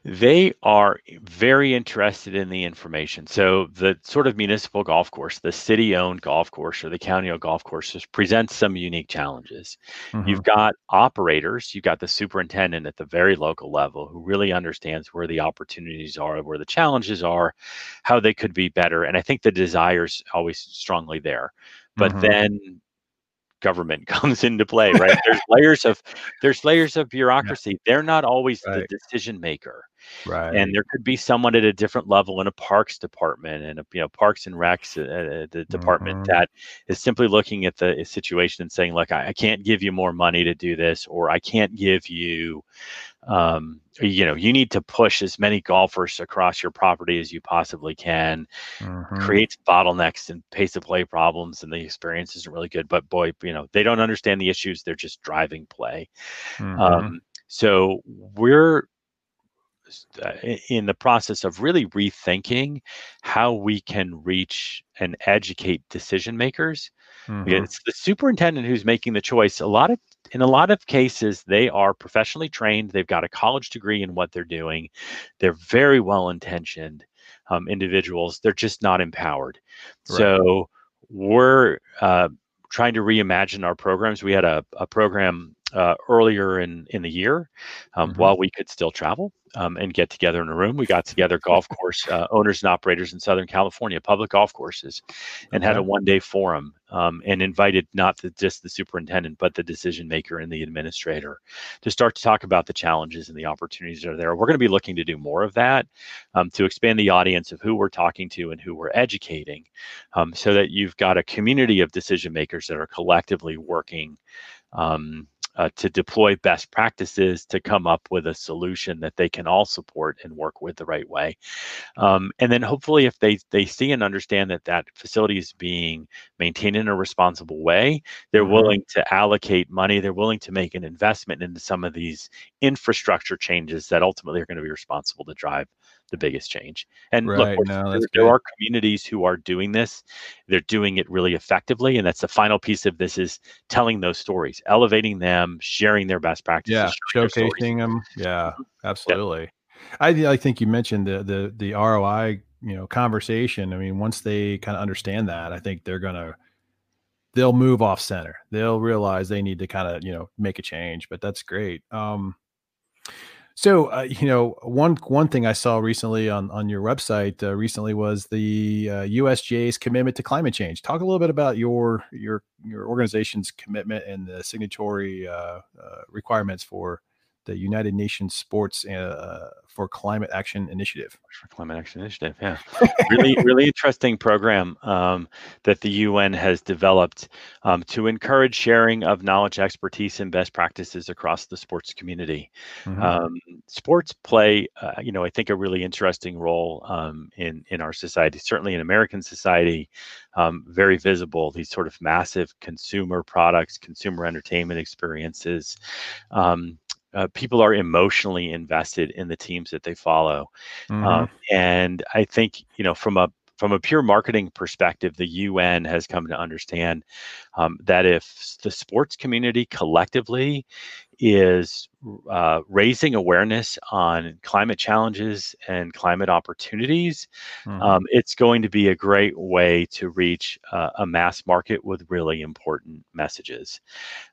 They are very interested in the information. So the sort of municipal golf course, the city-owned golf course or the county-owned golf courses presents some unique challenges. You've got operators, you've got the superintendent at the very local level who really understands where the opportunities are, where the challenges are, how they could be better. And I think the desire's always strongly there. But Mhm. then government comes into play, right? there's layers of there's layers of bureaucracy. They're not always right. the decision maker. Right. And there could be someone at a different level in a parks department and a, you know parks and recs uh, uh the department mm-hmm. that is simply looking at the situation and saying, look, I, I, can't give you more money to do this, or I can't give you um, you know you need to push as many golfers across your property as you possibly can mm-hmm. creates bottlenecks and pace of play problems and the experience isn't really good but boy you know they don't understand the issues they're just driving play mm-hmm. um, so we're uh, in the process of really rethinking how we can reach and educate decision makers mm-hmm. it's the superintendent who's making the choice a lot of in a lot of cases, they are professionally trained. They've got a college degree in what they're doing. They're very well intentioned um, individuals. They're just not empowered. Right. So we're uh, trying to reimagine our programs. We had a, a program uh, earlier in in the year um, mm-hmm. while we could still travel um, and get together in a room. We got together golf course uh, owners and operators in Southern California, public golf courses, and okay. had a one day forum um, and invited not the, just the superintendent, but the decision maker and the administrator to start to talk about the challenges and the opportunities that are there. We're going to be looking to do more of that um, to expand the audience of who we're talking to and who we're educating um, so that you've got a community of decision makers that are collectively working um, uh, to deploy best practices to come up with a solution that they can all support and work with the right way. Um, and then hopefully, if they they see and understand that that facility is being maintained in a responsible way, they're mm-hmm. willing to allocate money. They're willing to make an investment into some of these infrastructure changes that ultimately are going to be responsible to drive the biggest change. And right, look, no, there, there, are communities who are doing this. They're doing it really effectively. And that's the final piece of this is telling those stories, elevating them, sharing their best practices. Yeah, showcasing them. Yeah, mm-hmm. absolutely. I, I think you mentioned the, the, the ROI, you know, conversation. I mean, once they kind of understand that, I think they're going to, they'll move off center. They'll realize they need to kind of, you know, make a change, but that's great. Um, so, uh, you know, one one thing I saw recently on on your website uh, recently was the uh, USGA's commitment to climate change. Talk a little bit about your your your organization's commitment and the signatory uh, uh, requirements for the United Nations Sports uh, for Climate Action Initiative. For Climate Action Initiative, yeah, really, really interesting program um, that the UN has developed um, to encourage sharing of knowledge, expertise, and best practices across the sports community. Mm-hmm. Um, sports play, uh, you know, I think a really interesting role um, in in our society. Certainly in American society, um, very visible. These sort of massive consumer products, consumer entertainment experiences. Um, uh, people are emotionally invested in the teams that they follow, mm-hmm. um, and I think you know from a from a pure marketing perspective, the UN has come to understand um, that if the sports community collectively is uh, raising awareness on climate challenges and climate opportunities, mm-hmm. um, it's going to be a great way to reach uh, a mass market with really important messages.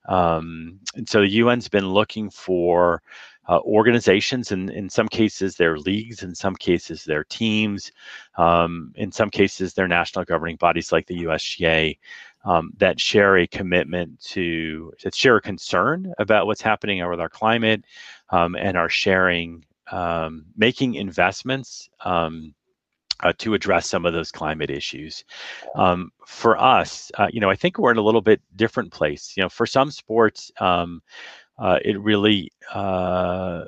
Um, and so the UN's been looking for uh, organizations, and in some cases they're leagues, in some cases they're teams, um, in some cases they're national governing bodies like the USGA um, that share a commitment to that share a concern about what's happening with our climate um, and are sharing um, making investments. Um, uh, to address some of those climate issues. Um, for us, uh, you know, I think we're in a little bit different place. You know, for some sports, um, uh, it really uh,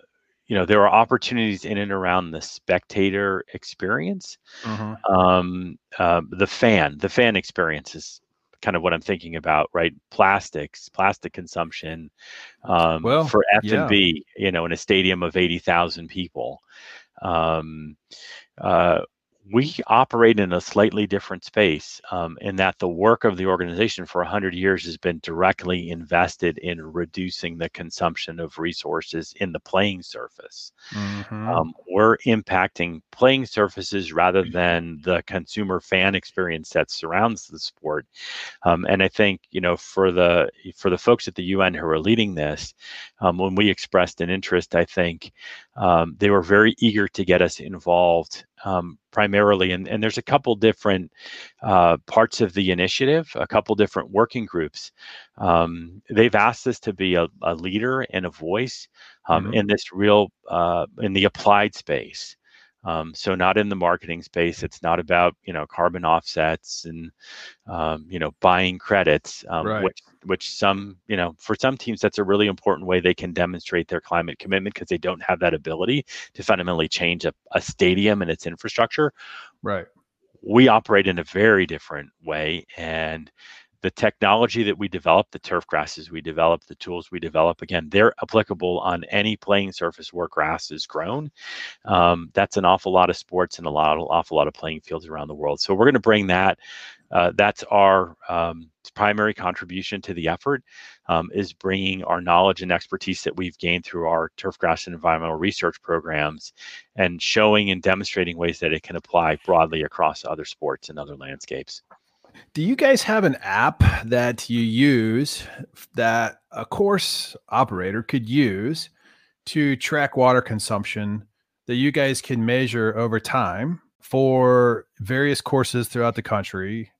you know there are opportunities in and around the spectator experience mm-hmm. um, uh, the fan the fan experience is kind of what i'm thinking about right plastics plastic consumption um, well, for f&b yeah. you know in a stadium of 80000 people um, uh, we operate in a slightly different space um, in that the work of the organization for 100 years has been directly invested in reducing the consumption of resources in the playing surface. Mm-hmm. Um, we're impacting playing surfaces rather than the consumer fan experience that surrounds the sport. Um, and I think you know for the for the folks at the UN who are leading this, um, when we expressed an interest, I think um, they were very eager to get us involved um, primarily, and, and there's a couple different uh, parts of the initiative, a couple different working groups. Um, they've asked us to be a, a leader and a voice um, mm-hmm. in this real uh, in the applied space. Um, so not in the marketing space. It's not about you know carbon offsets and um, you know buying credits, um, right. which which some you know for some teams that's a really important way they can demonstrate their climate commitment because they don't have that ability to fundamentally change a, a stadium and its infrastructure. Right. We operate in a very different way, and the technology that we develop, the turf grasses we develop, the tools we develop, again, they're applicable on any playing surface where grass is grown. Um, that's an awful lot of sports and a lot, awful lot of playing fields around the world. So we're going to bring that. Uh, that's our um, primary contribution to the effort um, is bringing our knowledge and expertise that we've gained through our turf grass and environmental research programs and showing and demonstrating ways that it can apply broadly across other sports and other landscapes. Do you guys have an app that you use that a course operator could use to track water consumption that you guys can measure over time for various courses throughout the country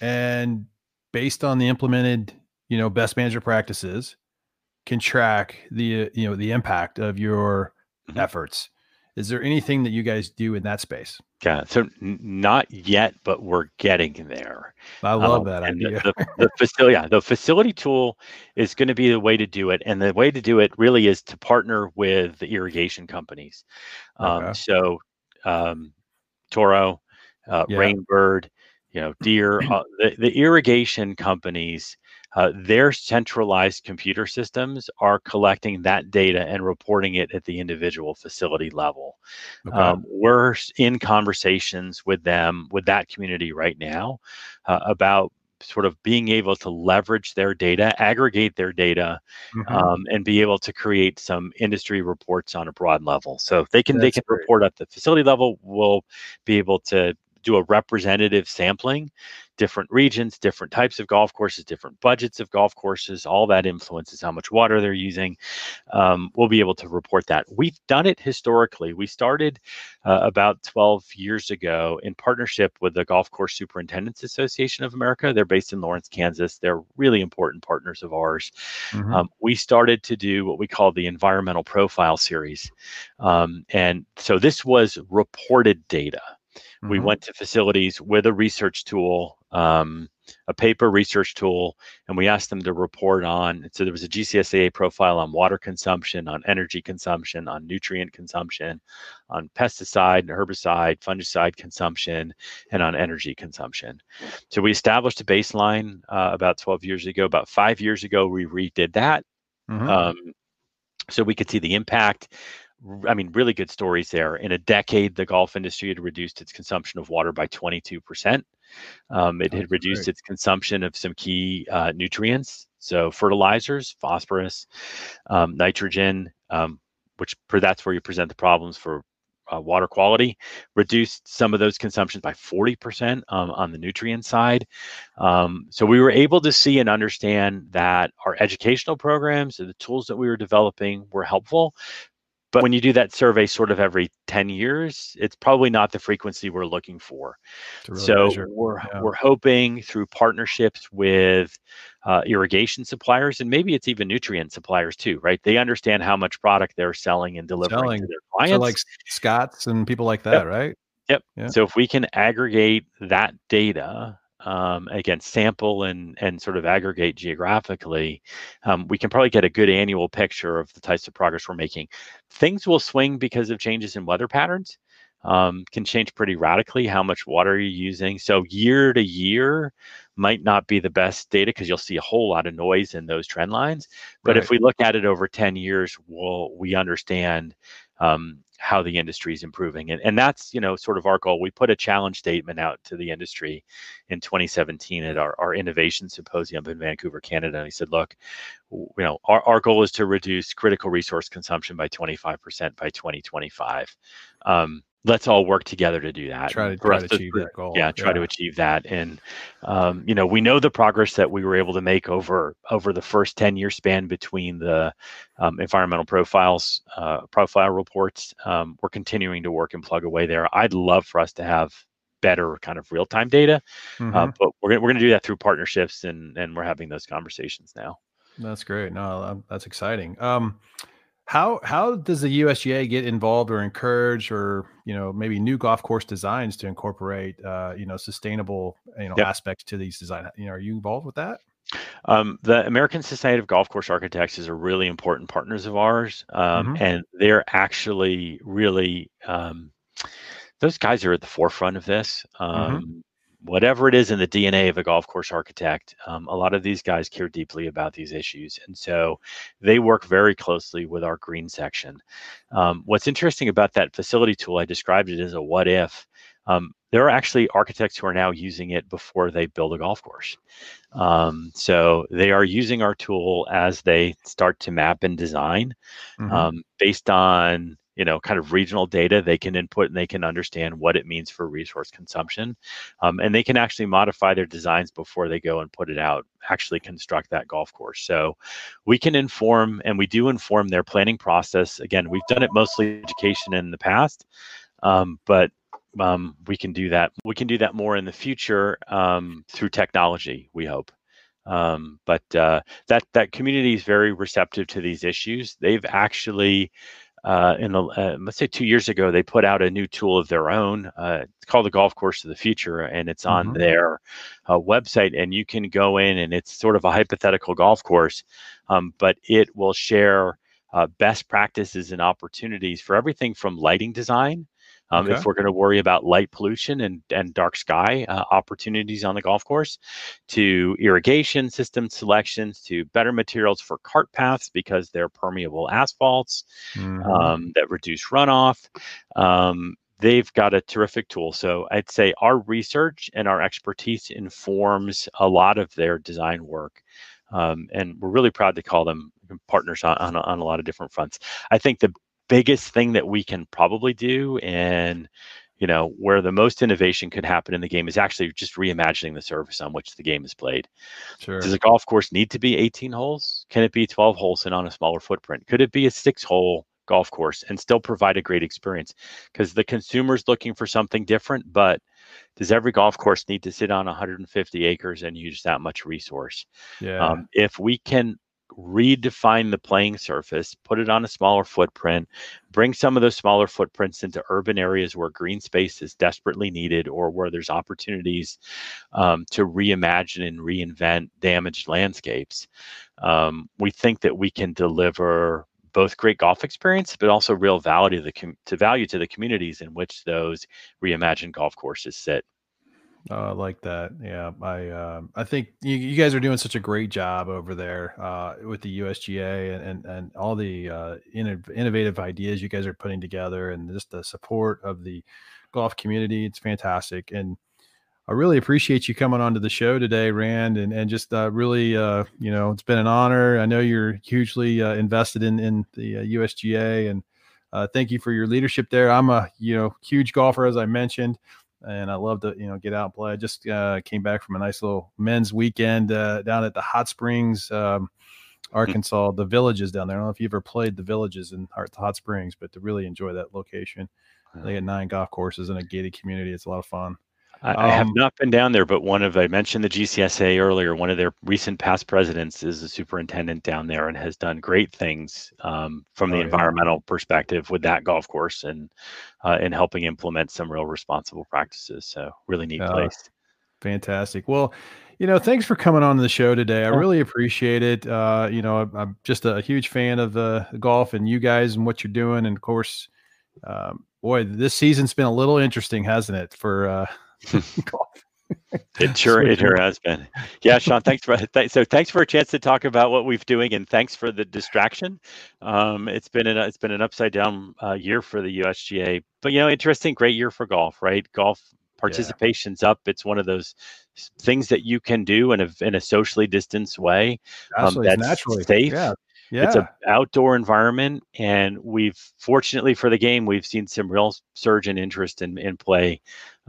and based on the implemented, you know, best manager practices can track the you know the impact of your mm-hmm. efforts. Is there anything that you guys do in that space? Yeah, so not yet, but we're getting there. I love um, that idea. The, the, the, facility, yeah, the facility tool is going to be the way to do it, and the way to do it really is to partner with the irrigation companies. Um, okay. So, um, Toro, uh, yeah. Rain Bird, you know, Deere, uh, the, the irrigation companies uh, their centralized computer systems are collecting that data and reporting it at the individual facility level. Okay. Um, we're in conversations with them, with that community right now, uh, about sort of being able to leverage their data, aggregate their data, mm-hmm. um, and be able to create some industry reports on a broad level. So if they can That's they can great. report at the facility level, we'll be able to do a representative sampling different regions, different types of golf courses, different budgets of golf courses, all that influences how much water they're using. Um, we'll be able to report that. We've done it historically. We started uh, about 12 years ago in partnership with the Golf Course Superintendents Association of America. They're based in Lawrence, Kansas. They're really important partners of ours. Mm-hmm. Um, we started to do what we call the Environmental Profile Series. Um, and so this was reported data. Mm-hmm. We went to facilities with a research tool, um, a paper research tool, and we asked them to report on. So there was a GCSAA profile on water consumption, on energy consumption, on nutrient consumption, on pesticide and herbicide, fungicide consumption, and on energy consumption. So we established a baseline uh, about 12 years ago. About five years ago, we redid that. Mm-hmm. Um, so we could see the impact I mean, really good stories there. In a decade, the golf industry had reduced its consumption of water by 22%. Um, it had reduced great. its consumption of some key uh, nutrients, so fertilizers, phosphorus, um, nitrogen, um, which that's where you present the problems for uh, water quality, reduced some of those consumptions by 40% um, on the nutrient side. Um, so we were able to see and understand that our educational programs and the tools that we were developing were helpful, but when you do that survey sort of every 10 years, it's probably not the frequency we're looking for. Really so measure. we're yeah. we're hoping through partnerships with uh, irrigation suppliers and maybe it's even nutrient suppliers too, right? They understand how much product they're selling and delivering selling. to their clients. So like Scott's and people like that, yep. right? Yep. Yeah. So if we can aggregate that data um, again sample and and sort of aggregate geographically um, we can probably get a good annual picture of the types of progress we're making things will swing because of changes in weather patterns um, can change pretty radically how much water you're using so year to year might not be the best data because you'll see a whole lot of noise in those trend lines but right. if we look at it over 10 years we'll we understand um, how the industry is improving and, and that's you know sort of our goal. We put a challenge statement out to the industry in 2017 at our, our innovation symposium in vancouver canada and he said look you know our, our goal is to reduce critical resource consumption by 25% by 2025 um, let's all work together to do that. Try to, try to achieve that goal. Yeah, try yeah. to achieve that. And um, you know, we know the progress that we were able to make over over the first ten year span between the um, environmental profiles uh, profile reports. Um, we're continuing to work and plug away there. I'd love for us to have better kind of real time data, uh, mm-hmm. uh, but we're we're going to do that through partnerships, and and we're having those conversations now. That's great. No, that's exciting. Um, how how does the USGA get involved or encourage or you know maybe new golf course designs to incorporate uh, you know sustainable you know yep. aspects to these design? You know, are you involved with that? Um, the American Society of Golf Course Architects is a really important partners of ours, um, mm-hmm. and they're actually really um, those guys are at the forefront of this. Mm-hmm. Whatever it is in the DNA of a golf course architect, um, a lot of these guys care deeply about these issues. And so they work very closely with our green section. Um, what's interesting about that facility tool, I described it as a what if. Um, there are actually architects who are now using it before they build a golf course. Um, so they are using our tool as they start to map and design mm-hmm. Um, based on you know kind of regional data they can input and they can understand what it means for resource consumption um, and they can actually modify their designs before they go and put it out actually construct that golf course. So we can inform and we do inform their planning process. Again we've done it mostly education in the past um, but um, we can do that we can do that more in the future um, through technology we hope. Um, but uh, that that community is very receptive to these issues. They've actually uh, in the uh, let's say two years ago they put out a new tool of their own uh, it's called the golf course of the future and it's on mm-hmm. their uh, website and you can go in and it's sort of a hypothetical golf course um, but it will share uh, best practices and opportunities for everything from lighting design um, okay. If we're going to worry about light pollution and, and dark sky uh, opportunities on the golf course, to irrigation system selections, to better materials for cart paths because they're permeable asphalts mm-hmm. um, that reduce runoff. Um, they've got a terrific tool. So I'd say our research and our expertise informs a lot of their design work. Um, and we're really proud to call them partners on, on, on, a lot of different fronts. I think the biggest thing that we can probably do and you know where the most innovation could happen in the game is actually just reimagining the surface on which the game is played. Sure. does a golf course need to be 18 holes? Can it be 12 holes and on a smaller footprint? Could it be a six hole golf course and still provide a great experience? Because the consumer's looking for something different but does every golf course need to sit on 150 acres and use that much resource? Yeah. Um, if we can redefine the playing surface, put it on a smaller footprint, bring some of those smaller footprints into urban areas where green space is desperately needed or where there's opportunities um, to reimagine and reinvent damaged landscapes. Um, we think that we can deliver both great golf experience, but also real value to the com- to value to the communities in which those reimagined golf courses sit. I like that. Yeah, I uh, I think you, you, guys are doing such a great job over there uh, with the USGA and and, and all the uh, innovative ideas you guys are putting together, and just the support of the golf community. It's fantastic, and I really appreciate you coming on to the show today, Rand, and and just uh, really uh, you know it's been an honor. I know you're hugely uh, invested in in the USGA, and thank you for your leadership there. I'm a you know huge golfer, as I mentioned and I love to you know get out and play. I just uh, came back from a nice little men's weekend uh, down at the Hot Springs, um, Arkansas, the villages down there. I don't know if you ever played the villages in Hot Springs, but to really enjoy that location, they got nine golf courses in a gated community. It's a lot of fun. I, I have um, not been down there, but one of I mentioned the GCSA earlier. One of their recent past presidents is a superintendent down there and has done great things um, from the oh, environmental yeah. perspective with that golf course and uh, in helping implement some real responsible practices. So really neat uh, place. Fantastic. Well, you know, thanks for coming on the show today. I really appreciate it. Uh, you know, I'm just a huge fan of the golf and you guys and what you're doing. And of course, um, boy, this season's been a little interesting, hasn't it? For uh, it sure it sure has been. Yeah, Sean, thanks for th- so thanks for a chance to talk about what we've doing, and thanks for the distraction. Um, it's been an it's been an upside down uh, year for the USGA, but you know, interesting, great year for golf, right? Golf participation's yeah. up. It's one of those things that you can do in a in a socially distanced way um, that's naturally safe. Yeah. Yeah. It's an outdoor environment, and we've fortunately for the game, we've seen some real surge in interest in, in play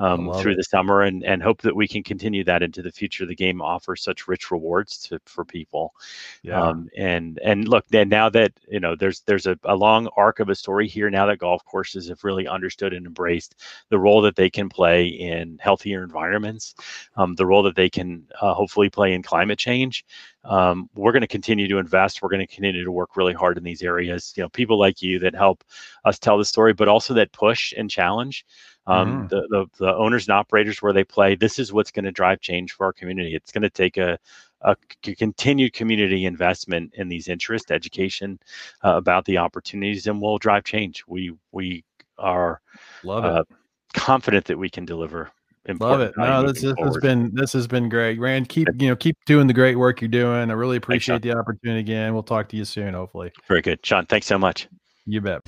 um, through it. the summer, and and hope that we can continue that into the future. The game offers such rich rewards to, for people, yeah. Um, and and look, then now that you know, there's there's a, a long arc of a story here. Now that golf courses have really understood and embraced the role that they can play in healthier environments, um, the role that they can uh, hopefully play in climate change um, we're going to continue to invest. We're going to continue to work really hard in these areas. You know, people like you that help us tell the story, but also that push and challenge um, mm. the, the, the owners and operators where they play. This is what's going to drive change for our community. It's going to take a, a continued community investment in these interests, education uh, about the opportunities, and will drive change. We we are love it. Uh, confident that we can deliver Love it. No, this, this has been this has been great. Rand, keep you know keep doing the great work you're doing. I really appreciate thanks, the opportunity again. We'll talk to you soon, hopefully. Very good, Sean. Thanks so much. You bet.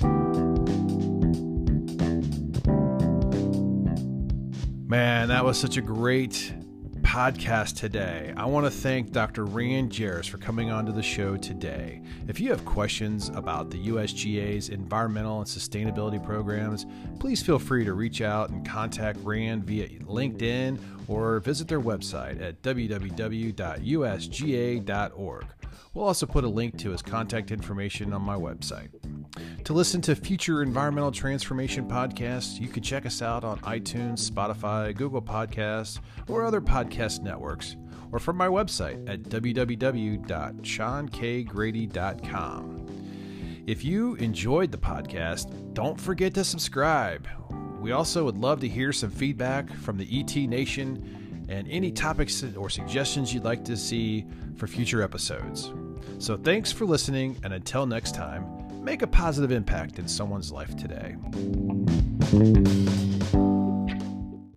Man, that was such a great podcast today. I want to thank Dr. Rand Jerris for coming onto the show today. If you have questions about the USGA's environmental and sustainability programs, please feel free to reach out and contact Rand via LinkedIn or visit their website at www.usga.org. We'll also put a link to his contact information on my website. To listen to future environmental transformation podcasts, you can check us out on iTunes, Spotify, Google Podcasts, or other podcast networks, or from my website at www.seankgrady.com. If you enjoyed the podcast, don't forget to subscribe. We also would love to hear some feedback from the ET Nation and any topics or suggestions you'd like to see for future episodes. So thanks for listening, and until next time, make a positive impact in someone's life today.